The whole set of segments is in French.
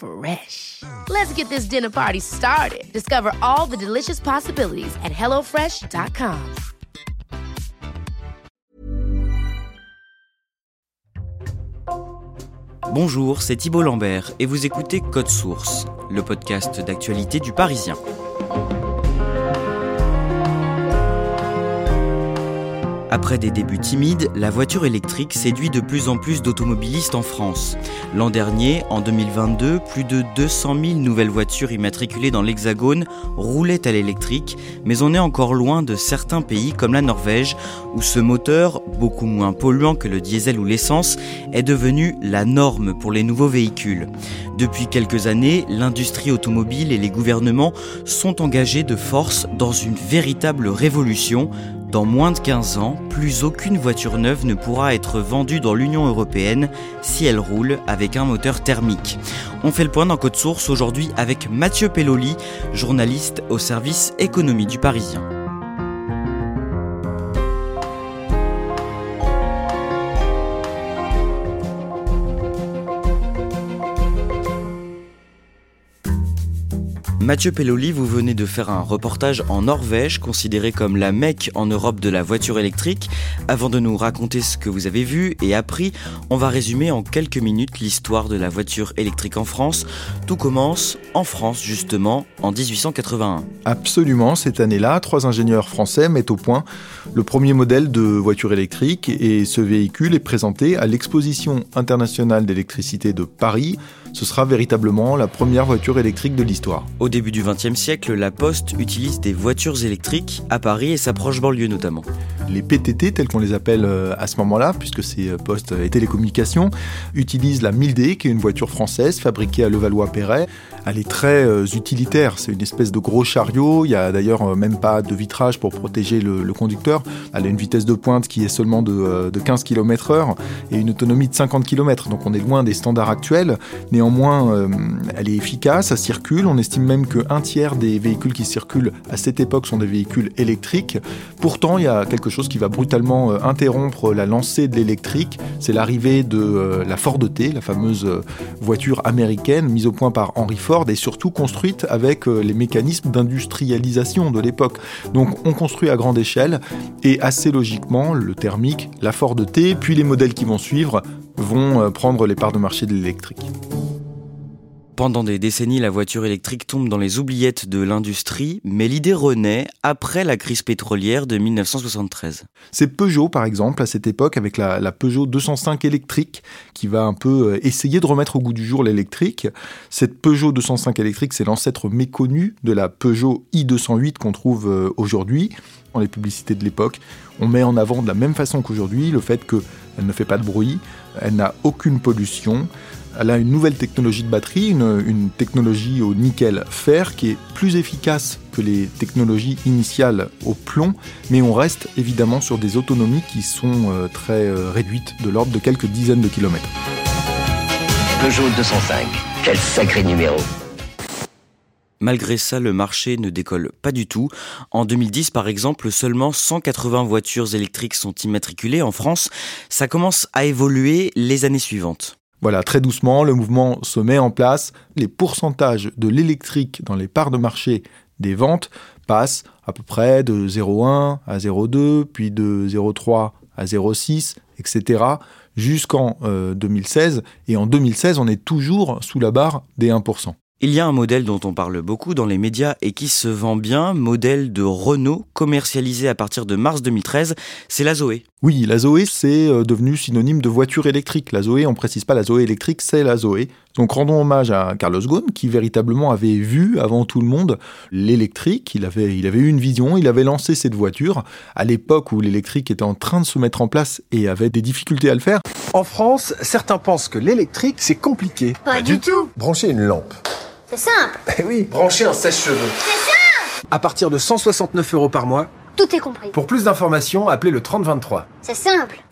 Fresh. Let's get this dinner party started. Discover all the delicious possibilities at hellofresh.com. Bonjour, c'est Thibault Lambert et vous écoutez Code Source, le podcast d'actualité du Parisien. Après des débuts timides, la voiture électrique séduit de plus en plus d'automobilistes en France. L'an dernier, en 2022, plus de 200 000 nouvelles voitures immatriculées dans l'Hexagone roulaient à l'électrique, mais on est encore loin de certains pays comme la Norvège, où ce moteur, beaucoup moins polluant que le diesel ou l'essence, est devenu la norme pour les nouveaux véhicules. Depuis quelques années, l'industrie automobile et les gouvernements sont engagés de force dans une véritable révolution dans moins de 15 ans, plus aucune voiture neuve ne pourra être vendue dans l'Union européenne si elle roule avec un moteur thermique. On fait le point dans Code Source aujourd'hui avec Mathieu Pelloli, journaliste au service économie du Parisien. Mathieu Pelloli, vous venez de faire un reportage en Norvège, considéré comme la Mecque en Europe de la voiture électrique. Avant de nous raconter ce que vous avez vu et appris, on va résumer en quelques minutes l'histoire de la voiture électrique en France. Tout commence en France, justement, en 1881. Absolument, cette année-là, trois ingénieurs français mettent au point le premier modèle de voiture électrique et ce véhicule est présenté à l'exposition internationale d'électricité de Paris. Ce sera véritablement la première voiture électrique de l'histoire. Au début du XXe siècle, la Poste utilise des voitures électriques à Paris et sa proche banlieue notamment. Les PTT, tels qu'on les appelle euh, à ce moment-là, puisque c'est euh, Poste et Télécommunications, utilisent la 1000D, qui est une voiture française fabriquée à Levallois-Perret. Elle est très euh, utilitaire, c'est une espèce de gros chariot. Il y a d'ailleurs même pas de vitrage pour protéger le, le, conducteur. Elle a une vitesse de pointe qui est seulement de, de 15 km/h et une autonomie de 50 km. Donc on est loin des standards actuels. Néanmoins, euh, elle est efficace, ça circule. On estime même qu'un tiers des véhicules qui circulent à cette époque sont des véhicules électriques. Pourtant, il y a quelque chose qui va brutalement euh, interrompre la lancée de l'électrique. C'est l'arrivée de euh, la Ford T, la fameuse voiture américaine mise au point par Henry Ford et surtout construite avec les mécanismes d'industrialisation de l'époque. Donc on construit à grande échelle et assez logiquement, le thermique, la Ford T, puis les modèles qui vont suivre vont prendre les parts de marché de l'électrique. Pendant des décennies, la voiture électrique tombe dans les oubliettes de l'industrie, mais l'idée renaît après la crise pétrolière de 1973. C'est Peugeot, par exemple, à cette époque, avec la, Peugeot 205 électrique, qui va un peu essayer de remettre au goût du jour l'électrique. Cette Peugeot 205 électrique, c'est l'ancêtre méconnu de la Peugeot i208 qu'on trouve aujourd'hui dans les publicités de l'époque. On met en avant de la même façon qu'aujourd'hui le fait qu'elle ne fait pas de bruit, elle n'a aucune pollution, elle a une nouvelle technologie de batterie, une, une, technologie au nickel-fer qui est plus efficace que les technologies initiales au plomb, mais on reste évidemment sur des autonomies qui sont euh, très euh, réduites, de l'ordre de quelques dizaines de kilomètres. Peugeot 205, quel sacré numéro Malgré ça, le marché ne décolle pas du tout. En 2010, par exemple, seulement 180 voitures électriques sont immatriculées en France. Ça commence à évoluer les années suivantes. Voilà, très doucement, le mouvement se met en place. Les pourcentages de l'électrique dans les parts de marché des ventes passent à peu près de 0,1 à 0,2, puis de 0,3 à 0,6, etc., jusqu'en euh, 2016. Et en 2016, on est toujours sous la barre des 1%. Il y a un modèle dont on parle beaucoup dans les médias et qui se vend bien, modèle de Renault commercialisé à partir de mars 2013, c'est la Zoé. Oui, la Zoé, c'est euh, devenu synonyme de voiture électrique. La Zoé, on précise pas la Zoé électrique, c'est la Zoé. Donc rendons hommage à Carlos Ghosn, qui véritablement avait vu avant tout le monde l'électrique. Il avait, il avait eu une vision, il avait lancé cette voiture à l'époque où l'électrique était en train de se mettre en place et avait des difficultés à le faire. En France, certains pensent que l'électrique, c'est compliqué. Pas du tout. Brancher une lampe. C'est simple. Eh oui, brancher un sèche-cheveux. C'est simple. À partir de 169 euros par mois. Tout est compris. Pour plus d'informations, appelez le 3023. C'est simple.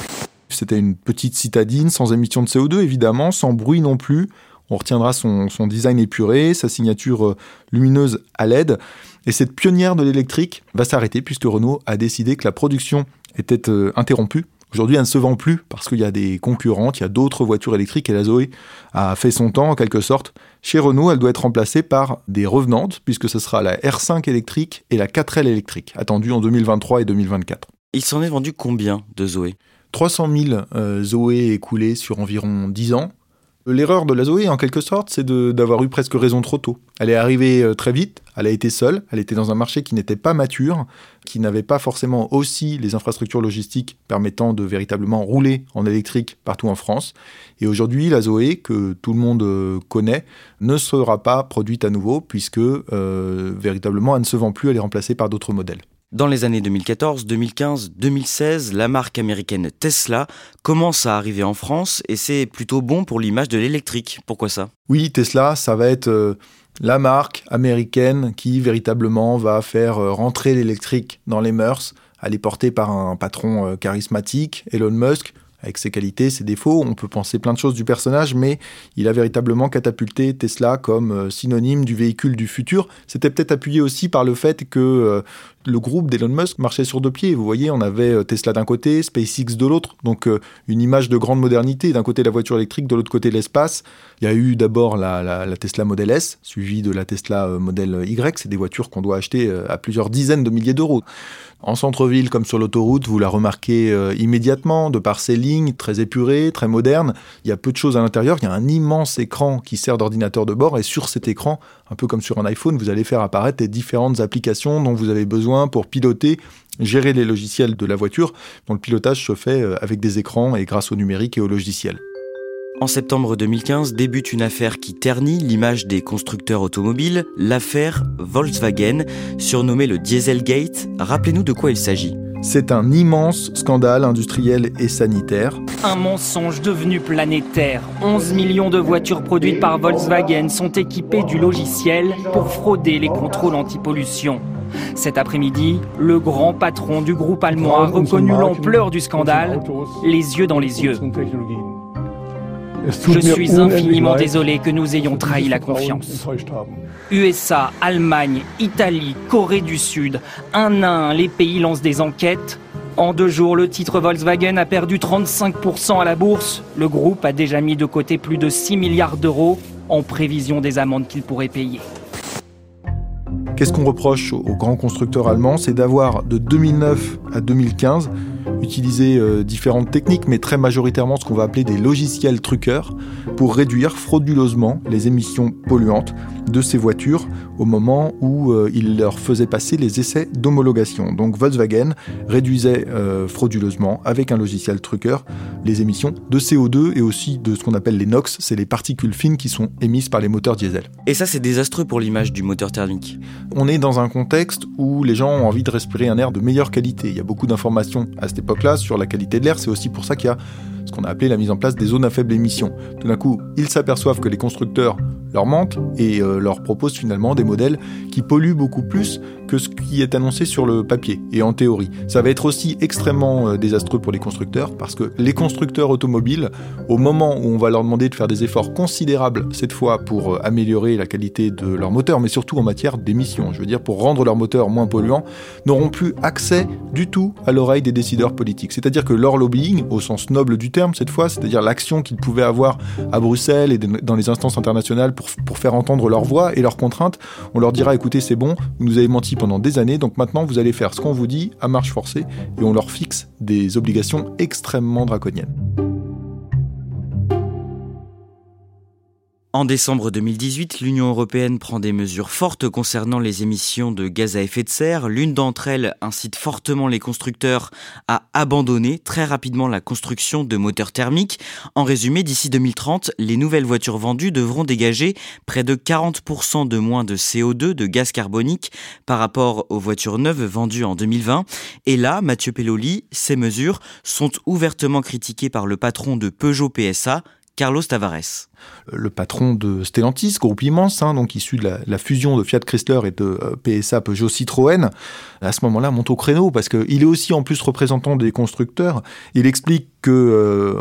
C'était une petite citadine sans émission de CO2 évidemment, sans bruit non plus. On retiendra son, son design épuré, sa signature euh, lumineuse à LED. Et cette pionnière de l'électrique va s'arrêter puisque Renault a décidé que la production était euh, interrompue Aujourd'hui, elle ne se vend plus parce qu'il y a des concurrentes, il y a d'autres voitures électriques et la Zoé a fait son temps en quelque sorte. Chez Renault, elle doit être remplacée par des revenantes puisque ce sera la R5 électrique et la 4L électrique, attendues en 2023 et 2024. Il s'en est vendu combien de Zoé? 300 000 euh, Zoé écoulées sur environ 10 ans. L'erreur de la Zoé, en quelque sorte, c'est d'avoir eu presque raison trop tôt. Elle est arrivée euh, très vite, elle a été seule, elle était dans un marché qui n'était pas mature, qui n'avait pas forcément aussi les infrastructures logistiques permettant de véritablement rouler en électrique partout en France. Et aujourd'hui, la Zoé, que tout le monde euh, connaît, ne sera pas produite à nouveau, puisque euh, véritablement, elle ne se vend plus, elle est remplacée par d'autres modèles. Dans les années 2014, 2015, 2016, la marque américaine Tesla commence à arriver en France et c'est plutôt bon pour l'image de l'électrique. Pourquoi ça? Oui, Tesla, ça va être euh, la marque américaine qui véritablement va faire euh, rentrer l'électrique dans les mœurs. Elle est portée par un patron euh, charismatique, Elon Musk, avec ses qualités, ses défauts. On peut penser plein de choses du personnage, mais il a véritablement catapulté Tesla comme synonyme du véhicule du futur. C'était peut-être appuyé aussi par le fait que le groupe d'Elon Musk marchait sur deux pieds. Vous voyez, on avait euh, Tesla d'un côté, SpaceX de l'autre, donc euh, une image de grande modernité. D'un côté la voiture électrique, de l'autre côté l'espace. Il y a eu d'abord la, Tesla Model S, suivie de la Tesla euh, Model Y. C'est des voitures qu'on doit acheter à plusieurs dizaines de milliers d'euros. En centre-ville comme sur l'autoroute, vous la remarquez immédiatement, de par ses lignes très épurées, très modernes. Il y a peu de choses à l'intérieur. Il y a un immense écran qui sert d'ordinateur de bord et sur cet écran, un peu comme sur un iPhone, vous allez faire apparaître les différentes applications dont vous avez besoin pour piloter, gérer les logiciels de la voiture, dont le pilotage se fait euh, avec des écrans et grâce au numérique et au logiciel. En septembre 2015 débute une affaire qui ternit l'image des constructeurs automobiles, l'affaire Volkswagen, surnommée le Dieselgate. Rappelez-nous de quoi il s'agit. C'est un immense scandale industriel et sanitaire. Un mensonge devenu planétaire. 11 millions de voitures produites par Volkswagen sont équipées du logiciel pour frauder les contrôles anti-pollution. Cet après-midi, le grand patron du groupe allemand a reconnu l'ampleur du scandale, les yeux dans les yeux. Je suis infiniment désolé que nous ayons trahi la confiance. USA, Allemagne, Italie, Corée du Sud, un à un, les pays lancent des enquêtes. En deux jours, le titre Volkswagen a perdu 35% à la bourse. Le groupe a déjà mis de côté plus de 6 milliards d'euros en prévision des amendes qu'il pourrait payer. Qu'est-ce qu'on reproche aux grands constructeurs allemands C'est d'avoir de 2009 à 2015 utilisé euh, différentes techniques, mais très majoritairement ce qu'on va appeler des logiciels truqueurs pour réduire frauduleusement les émissions polluantes de ces voitures au moment où euh, il leur faisait passer les essais d'homologation. Donc Volkswagen réduisait euh, frauduleusement avec un logiciel truqueur les émissions de CO2 et aussi de ce qu'on appelle les NOx, c'est les particules fines qui sont émises par les moteurs diesel. Et ça c'est désastreux pour l'image du moteur thermique. On est dans un contexte où les gens ont envie de respirer un air de meilleure qualité. Il y a beaucoup d'informations à cette époque-là sur la qualité de l'air, c'est aussi pour ça qu'il y a ce qu'on a appelé la mise en place des zones à faible émission. Tout d'un coup, ils s'aperçoivent que les constructeurs leur mentent et euh, leur proposent finalement des modèles qui polluent beaucoup plus que ce qui est annoncé sur le papier et en théorie. Ça va être aussi extrêmement euh, désastreux pour les constructeurs parce que les constructeurs automobiles, au moment où on va leur demander de faire des efforts considérables, cette fois pour euh, améliorer la qualité de leur moteur, mais surtout en matière d'émissions, je veux dire pour rendre leur moteur moins polluant, n'auront plus accès du tout à l'oreille des décideurs politiques. C'est-à-dire que leur lobbying, au sens noble du terme cette fois, c'est-à-dire l'action qu'ils pouvaient avoir à Bruxelles et dans les instances internationales pour, pour faire entendre leur voix et leurs contraintes, on leur dira écoutez c'est bon, vous nous avez menti pendant des années, donc maintenant vous allez faire ce qu'on vous dit à marche forcée, et on leur fixe des obligations extrêmement draconiennes. En décembre 2018, l'Union européenne prend des mesures fortes concernant les émissions de gaz à effet de serre. L'une d'entre elles incite fortement les constructeurs à abandonner très rapidement la construction de moteurs thermiques. En résumé, d'ici 2030, les nouvelles voitures vendues devront dégager près de 40% de moins de CO2, de gaz carbonique, par rapport aux voitures neuves vendues en 2020. Et là, Mathieu Pelloli, ces mesures sont ouvertement critiquées par le patron de Peugeot PSA, Carlos Tavares le patron de Stellantis, groupe immense, hein, donc issu de la, fusion de Fiat Chrysler et de euh, PSA Peugeot Citroën, à ce moment-là monte au créneau parce qu'il est aussi en plus représentant des constructeurs. Il explique que, euh,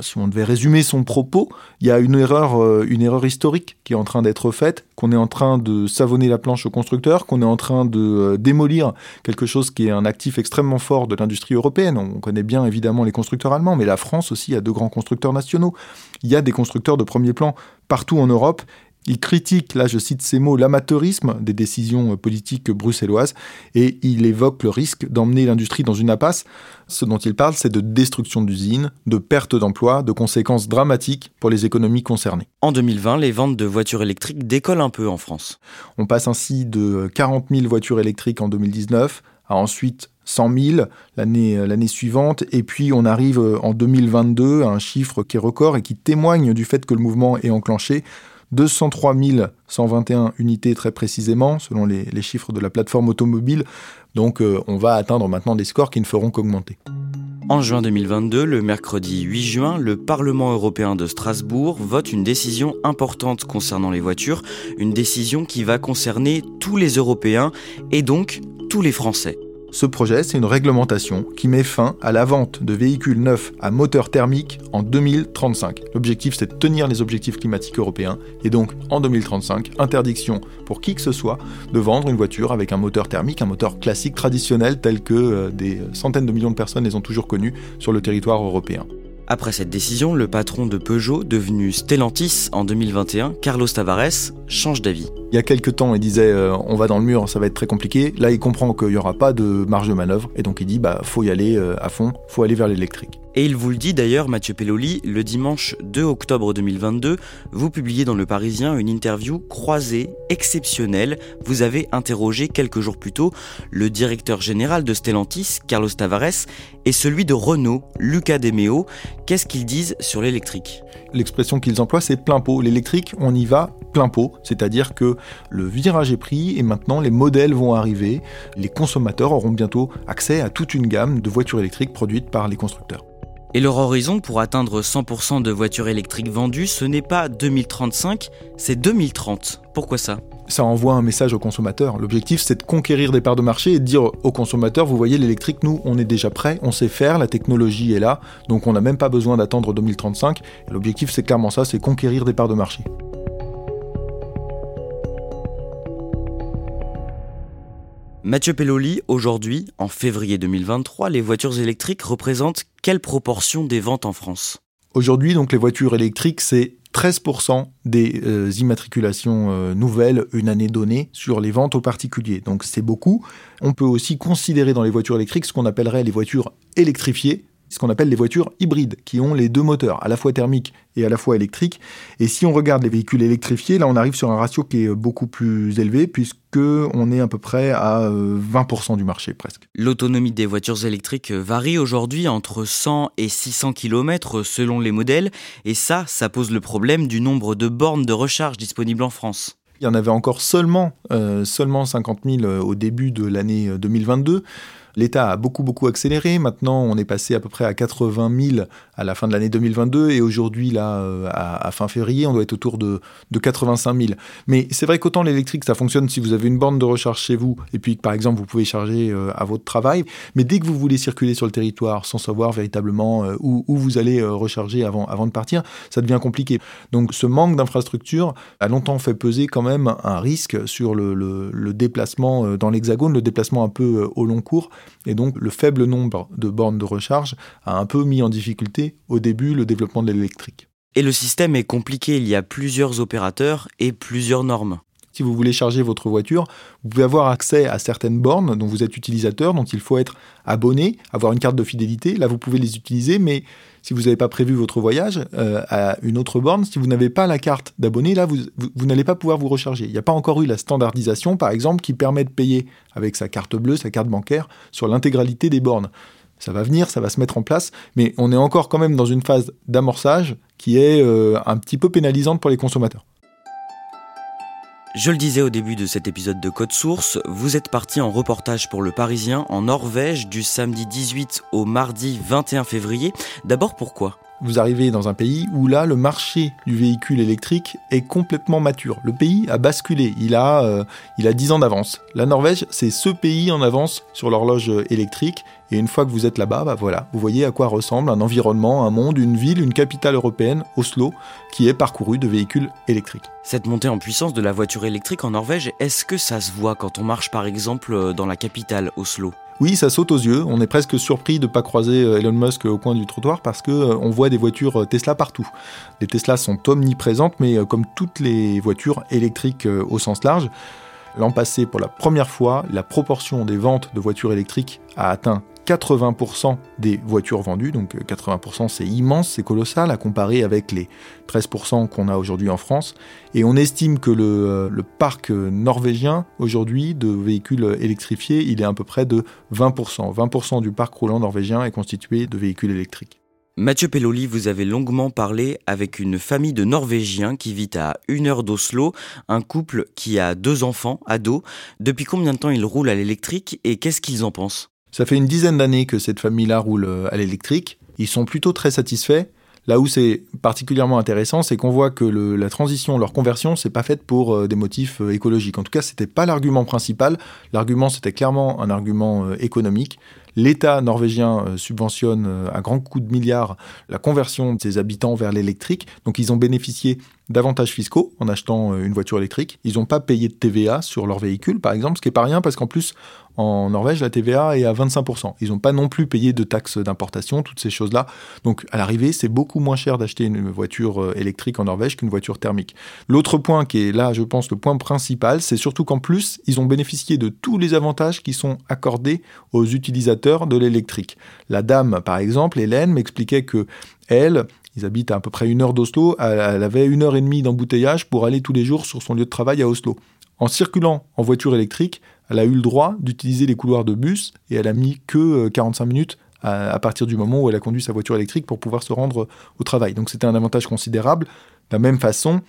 si on devait résumer son propos, il y a une erreur, euh, une erreur historique qui est en train d'être faite, qu'on est en train de savonner la planche aux constructeurs, qu'on est en train de démolir quelque chose qui est un actif extrêmement fort de l'industrie européenne. On connaît bien évidemment les constructeurs allemands, mais la France aussi a deux grands constructeurs nationaux. Il y a des constructeurs de premier plan partout en Europe. Il critique, là je cite ces mots, l'amateurisme des décisions politiques bruxelloises et il évoque le risque d'emmener l'industrie dans une impasse. Ce dont il parle, c'est de destruction d'usines, de perte d'emplois, de conséquences dramatiques pour les économies concernées. En 2020, les ventes de voitures électriques décollent un peu en France. On passe ainsi de 40 000 voitures électriques en 2019 à ensuite 100 000 l'année, euh, l'année suivante. Et puis on arrive euh, en 2022 à un chiffre qui est record et qui témoigne du fait que le mouvement est enclenché. 203 121 unités très précisément, selon les, chiffres de la plateforme automobile. Donc euh, on va atteindre maintenant des scores qui ne feront qu'augmenter. En juin 2022, le mercredi 8 juin, le Parlement européen de Strasbourg vote une décision importante concernant les voitures, une décision qui va concerner tous les Européens et donc tous les Français. Ce projet, c'est une réglementation qui met fin à la vente de véhicules neufs à moteur thermique en 2035. L'objectif, c'est de tenir les objectifs climatiques européens et donc en 2035, interdiction pour qui que ce soit de vendre une voiture avec un moteur thermique, un moteur classique traditionnel tel que euh, des centaines de millions de personnes les ont toujours connus sur le territoire européen. Après cette décision, le patron de Peugeot, devenu Stellantis en 2021, Carlos Tavares, change d'avis. Il y a quelques temps, il disait euh, on va dans le mur, ça va être très compliqué. Là, il comprend qu'il n'y aura pas de marge de manœuvre et donc il dit bah faut y aller euh, à fond, faut aller vers l'électrique. Et il vous le dit d'ailleurs, Mathieu Pelloli, le dimanche 2 octobre 2022, vous publiez dans Le Parisien une interview croisée, exceptionnelle. Vous avez interrogé quelques jours plus tôt le directeur général de Stellantis, Carlos Tavares, et celui de Renault, Luca Demeo. Qu'est-ce qu'ils disent sur l'électrique? L'expression qu'ils emploient, c'est plein pot. L'électrique, on y va plein pot, c'est-à-dire que le virage est pris et maintenant les modèles vont arriver. Les consommateurs auront bientôt accès à toute une gamme de voitures électriques produites par les constructeurs. Et leur horizon pour atteindre 100% de voitures électriques vendues, ce n'est pas 2035, c'est 2030. Pourquoi ça? Ça envoie un message aux consommateurs. L'objectif, c'est de conquérir des parts de marché et de dire aux consommateurs, vous voyez, l'électrique, nous, on est déjà prêt, on sait faire, la technologie est là, donc on n'a même pas besoin d'attendre 2035. L'objectif, c'est clairement ça, c'est conquérir des parts de marché. Mathieu Pelloli, aujourd'hui, en février 2023, les voitures électriques représentent quelle proportion des ventes en France? Aujourd'hui, donc les voitures électriques, c'est 13% des euh, immatriculations euh, nouvelles une année donnée sur les ventes aux particuliers. Donc c'est beaucoup. On peut aussi considérer dans les voitures électriques ce qu'on appellerait les voitures électrifiées, ce qu'on appelle les voitures hybrides, qui ont les deux moteurs, à la fois thermiques et à la fois électriques. Et si on regarde les véhicules électrifiés, là on arrive sur un ratio qui est beaucoup plus élevé, puisque on est à peu près à 20% euh, du marché presque. L'autonomie des voitures électriques varie aujourd'hui entre 100 et 600 km selon les modèles, et ça, ça pose le problème du nombre de bornes de recharge disponibles en France. Il y en avait encore seulement, euh, seulement 50 000 euh, au début de l'année 2022. L'État a beaucoup, beaucoup accéléré. Maintenant, on est passé à peu près à 80 000 à la fin de l'année 2022 et aujourd'hui, là, euh, à, fin février, on doit être autour de, de 85 000. Mais c'est vrai qu'autant l'électrique, ça fonctionne si vous avez une borne de recharge chez vous et puis, par exemple, vous pouvez charger euh, à votre travail. Mais dès que vous voulez circuler sur le territoire sans savoir véritablement euh, où, vous allez recharger avant, de partir, ça devient compliqué. Donc, ce manque d'infrastructure a longtemps fait peser quand même un risque sur le déplacement dans l'hexagone, le déplacement un peu au long cours. Et donc le faible nombre de bornes de recharge a un peu mis en difficulté au début le développement de l'électrique. Et le système est compliqué, il y a plusieurs opérateurs et plusieurs normes. Si vous voulez charger votre voiture, vous pouvez avoir accès à certaines bornes dont vous êtes utilisateur, dont il faut être abonné, avoir une carte de fidélité. Là, vous pouvez les utiliser, mais si vous n'avez pas prévu votre voyage euh, à une autre borne, si vous n'avez pas la carte d'abonné, là, vous, n'allez pas pouvoir vous recharger. Il n'y a pas encore eu la standardisation, par exemple, qui permet de payer avec sa carte bleue, sa carte bancaire, sur l'intégralité des bornes. Ça va venir, ça va se mettre en place, mais on est encore quand même dans une phase d'amorçage qui est euh, un petit peu pénalisante pour les consommateurs. Je le disais au début de cet épisode de Code Source, vous êtes parti en reportage pour Le Parisien en Norvège du samedi 18 au mardi 21 février. D'abord pourquoi? Vous arrivez dans un pays où là, le marché du véhicule électrique est complètement mature. Le pays a basculé, il a, euh, il a 10 ans d'avance. La Norvège, c'est ce pays en avance sur l'horloge électrique. Et une fois que vous êtes là-bas, bah voilà, vous voyez à quoi ressemble un environnement, un monde, une ville, une capitale européenne, Oslo, qui est parcourue de véhicules électriques. Cette montée en puissance de la voiture électrique en Norvège, est-ce que ça se voit quand on marche par exemple dans la capitale, Oslo? Oui, ça saute aux yeux. On est presque surpris de ne pas croiser euh, Elon Musk au coin du trottoir parce que euh, on voit des voitures euh, Tesla partout. Les Tesla sont omniprésentes, mais comme toutes les voitures électriques au sens large, l'an passé, pour la première fois, la proportion des ventes de voitures électriques a atteint 80% des voitures vendues, donc 80% euh, c'est immense, c'est colossal à comparer avec les 13% qu'on a aujourd'hui en France. Et on estime que le, euh, parc norvégien aujourd'hui de véhicules électrifiés, il est à peu près de 20%. 20% du parc roulant norvégien est constitué de véhicules électriques. Mathieu Pelloli, vous avez longuement parlé avec une famille de Norvégiens qui vit à une heure d'Oslo, un couple qui a deux enfants, ados. Depuis combien de temps ils roulent à l'électrique et qu'est-ce qu'ils en pensent? Ça fait une dizaine d'années que cette famille-là roule euh, à l'électrique. Ils sont plutôt très satisfaits. Là où c'est particulièrement intéressant, c'est qu'on voit que la transition, leur conversion, c'est pas faite pour euh, des motifs euh, écologiques. En tout cas, c'était pas l'argument principal. L'argument, c'était clairement un argument économique. L'État norvégien subventionne à grands coups de milliards la conversion de ses habitants vers l'électrique. Donc, ils ont bénéficié d'avantages fiscaux en achetant une voiture électrique. Ils n'ont pas payé de TVA sur leur véhicule, par exemple, ce qui n'est pas rien parce qu'en plus, en Norvège, la TVA est à 25%. Ils n'ont pas non plus payé de taxes d'importation, toutes ces choses-là. Donc à l'arrivée, c'est beaucoup moins cher d'acheter une voiture euh, électrique en Norvège qu'une voiture thermique. L'autre point qui est là, je pense, le point principal, c'est surtout qu'en plus, ils ont bénéficié de tous les avantages qui sont accordés aux utilisateurs de l'électrique. La dame, par exemple, Hélène, m'expliquait que elle, ils habitent à, peu près une heure d'Oslo, elle avait une heure et demie d'embouteillage pour aller tous les jours sur son lieu de travail à Oslo. En circulant en voiture électrique, elle a eu le droit d'utiliser les couloirs de bus et elle a mis que 45 euh, minutes à, partir du moment où elle a conduit sa voiture électrique pour pouvoir se rendre au travail. Donc c'était un avantage considérable. De la même façon,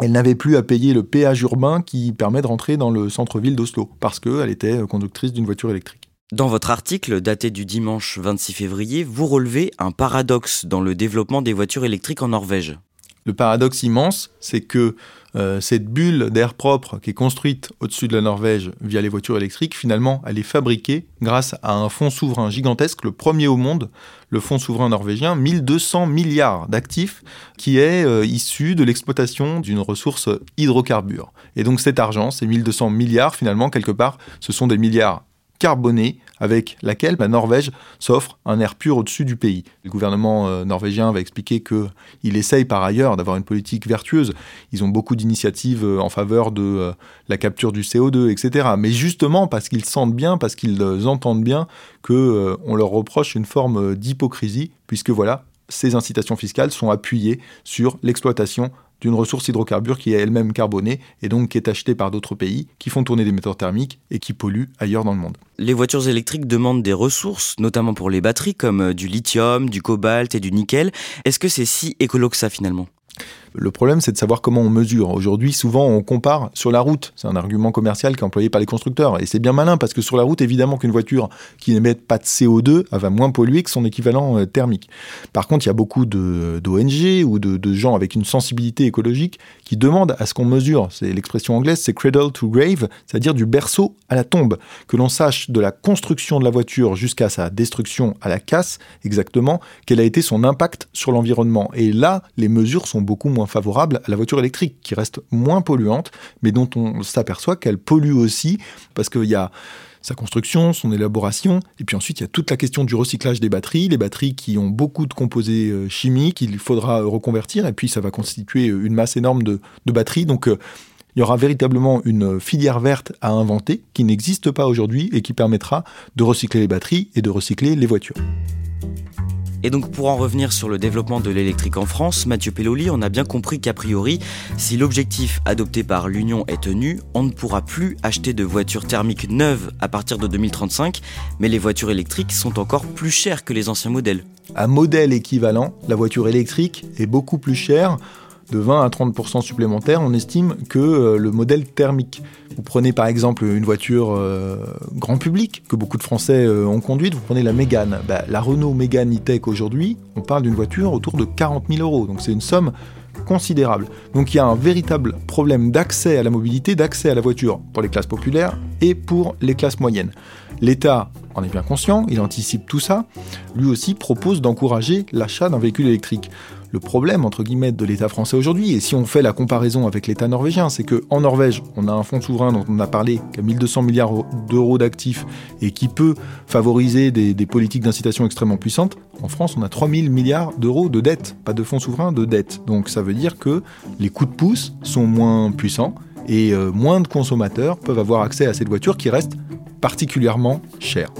elle n'avait plus à payer le péage urbain qui permet de rentrer dans le centre-ville d'Oslo parce qu'elle était euh, conductrice d'une voiture électrique. Dans votre article daté du dimanche 26 février, vous relevez un paradoxe dans le développement des voitures électriques en Norvège. Le paradoxe immense, c'est que euh, cette bulle d'air propre qui est construite au-dessus de la Norvège via les voitures électriques, finalement, elle est fabriquée grâce à un fonds souverain gigantesque, le premier au monde, le fonds souverain norvégien, 1200 milliards d'actifs, qui est euh, issu de l'exploitation d'une ressource hydrocarbure. Et donc cet argent, ces 1200 milliards, finalement, quelque part, ce sont des milliards carbonée avec laquelle la Norvège s'offre un air pur au-dessus du pays. Le gouvernement euh, norvégien va expliquer qu'il essaye par ailleurs d'avoir une politique vertueuse. Ils ont beaucoup d'initiatives euh, en faveur de euh, la capture du CO2, etc. Mais justement parce qu'ils sentent bien, parce qu'ils entendent bien qu'on leur reproche une forme d'hypocrisie, puisque voilà, ces incitations fiscales sont appuyées sur l'exploitation d'une ressource hydrocarbure qui est elle-même carbonée et donc qui est achetée par d'autres pays qui font tourner des moteurs thermiques et qui polluent ailleurs dans le monde. Les voitures électriques demandent des ressources, notamment pour les batteries comme euh, du lithium, du cobalt et du nickel. Est-ce que c'est si écolo que ça finalement? Le problème, c'est de savoir comment on mesure. Aujourd'hui, souvent, on compare sur la route. C'est un argument commercial qui est employé par les constructeurs. Et c'est bien malin parce que sur la route, évidemment qu'une voiture qui n'émet pas de CO2 elle va moins polluer que son équivalent euh, thermique. Par contre, il y a beaucoup d'ONG ou de, de, gens avec une sensibilité écologique qui demandent à ce qu'on mesure. C'est l'expression anglaise, c'est cradle to grave, c'est-à-dire du berceau à la tombe. Que l'on sache de la construction de la voiture jusqu'à sa destruction à la casse, exactement, quel a été son impact sur l'environnement. Et là, les mesures sont beaucoup moins favorables à la voiture électrique, qui reste moins polluante, mais dont on s'aperçoit qu'elle pollue aussi, parce qu'il y a sa construction, son élaboration, et puis ensuite il y a toute la question du recyclage des batteries, les batteries qui ont beaucoup de composés euh, chimiques, il faudra reconvertir, et puis ça va constituer une masse énorme de, batteries, donc euh, il y aura véritablement une filière verte à inventer qui n'existe pas aujourd'hui et qui permettra de recycler les batteries et de recycler les voitures. Et donc pour en revenir sur le développement de l'électrique en France, Mathieu Pelloli, on a bien compris qu'a priori, si l'objectif adopté par l'Union est tenu, on ne pourra plus acheter de voitures thermiques neuves à partir de 2035, mais les voitures électriques sont encore plus chères que les anciens modèles. Un modèle équivalent, la voiture électrique est beaucoup plus chère de 20 à 30% supplémentaires, on estime que euh, le modèle thermique. Vous prenez par exemple une voiture euh, grand public que beaucoup de Français euh, ont conduite, vous prenez la Mégane. Bah, la Renault Mégane E-Tech aujourd'hui, on parle d'une voiture autour de 40 000 euros, donc c'est une somme considérable. Donc il y a un véritable problème d'accès à la mobilité, d'accès à la voiture pour les classes populaires et pour les classes moyennes. L'État en est bien conscient, il anticipe tout ça. Lui aussi propose d'encourager l'achat d'un véhicule électrique le problème entre guillemets de l'État français aujourd'hui. Et si on fait la comparaison avec l'État norvégien, c'est que en Norvège, on a un fonds souverain dont on a parlé, qui a 1200 milliards d'euros d'actifs et qui peut favoriser des, des politiques d'incitation extrêmement puissantes. En France, on a 3000 milliards d'euros de dettes, pas de fonds souverains, de dettes. Donc ça veut dire que les coups de pouce sont moins puissants et euh, moins de consommateurs peuvent avoir accès à cette voiture qui reste particulièrement chère.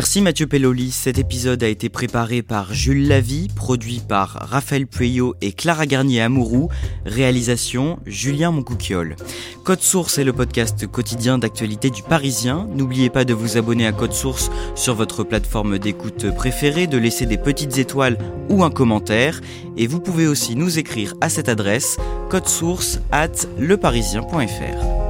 Merci Mathieu Pelloli. Cet épisode a été préparé par Jules Lavie, produit par Raphaël Pueyo et Clara Garnier Amourou, réalisation Julien Moncouquiole. Code Source est le podcast quotidien d'actualité du Parisien. N'oubliez pas de vous abonner à Code Source sur votre plateforme d'écoute préférée, de laisser des petites étoiles ou un commentaire. Et vous pouvez aussi nous écrire à cette adresse source at leparisien.fr.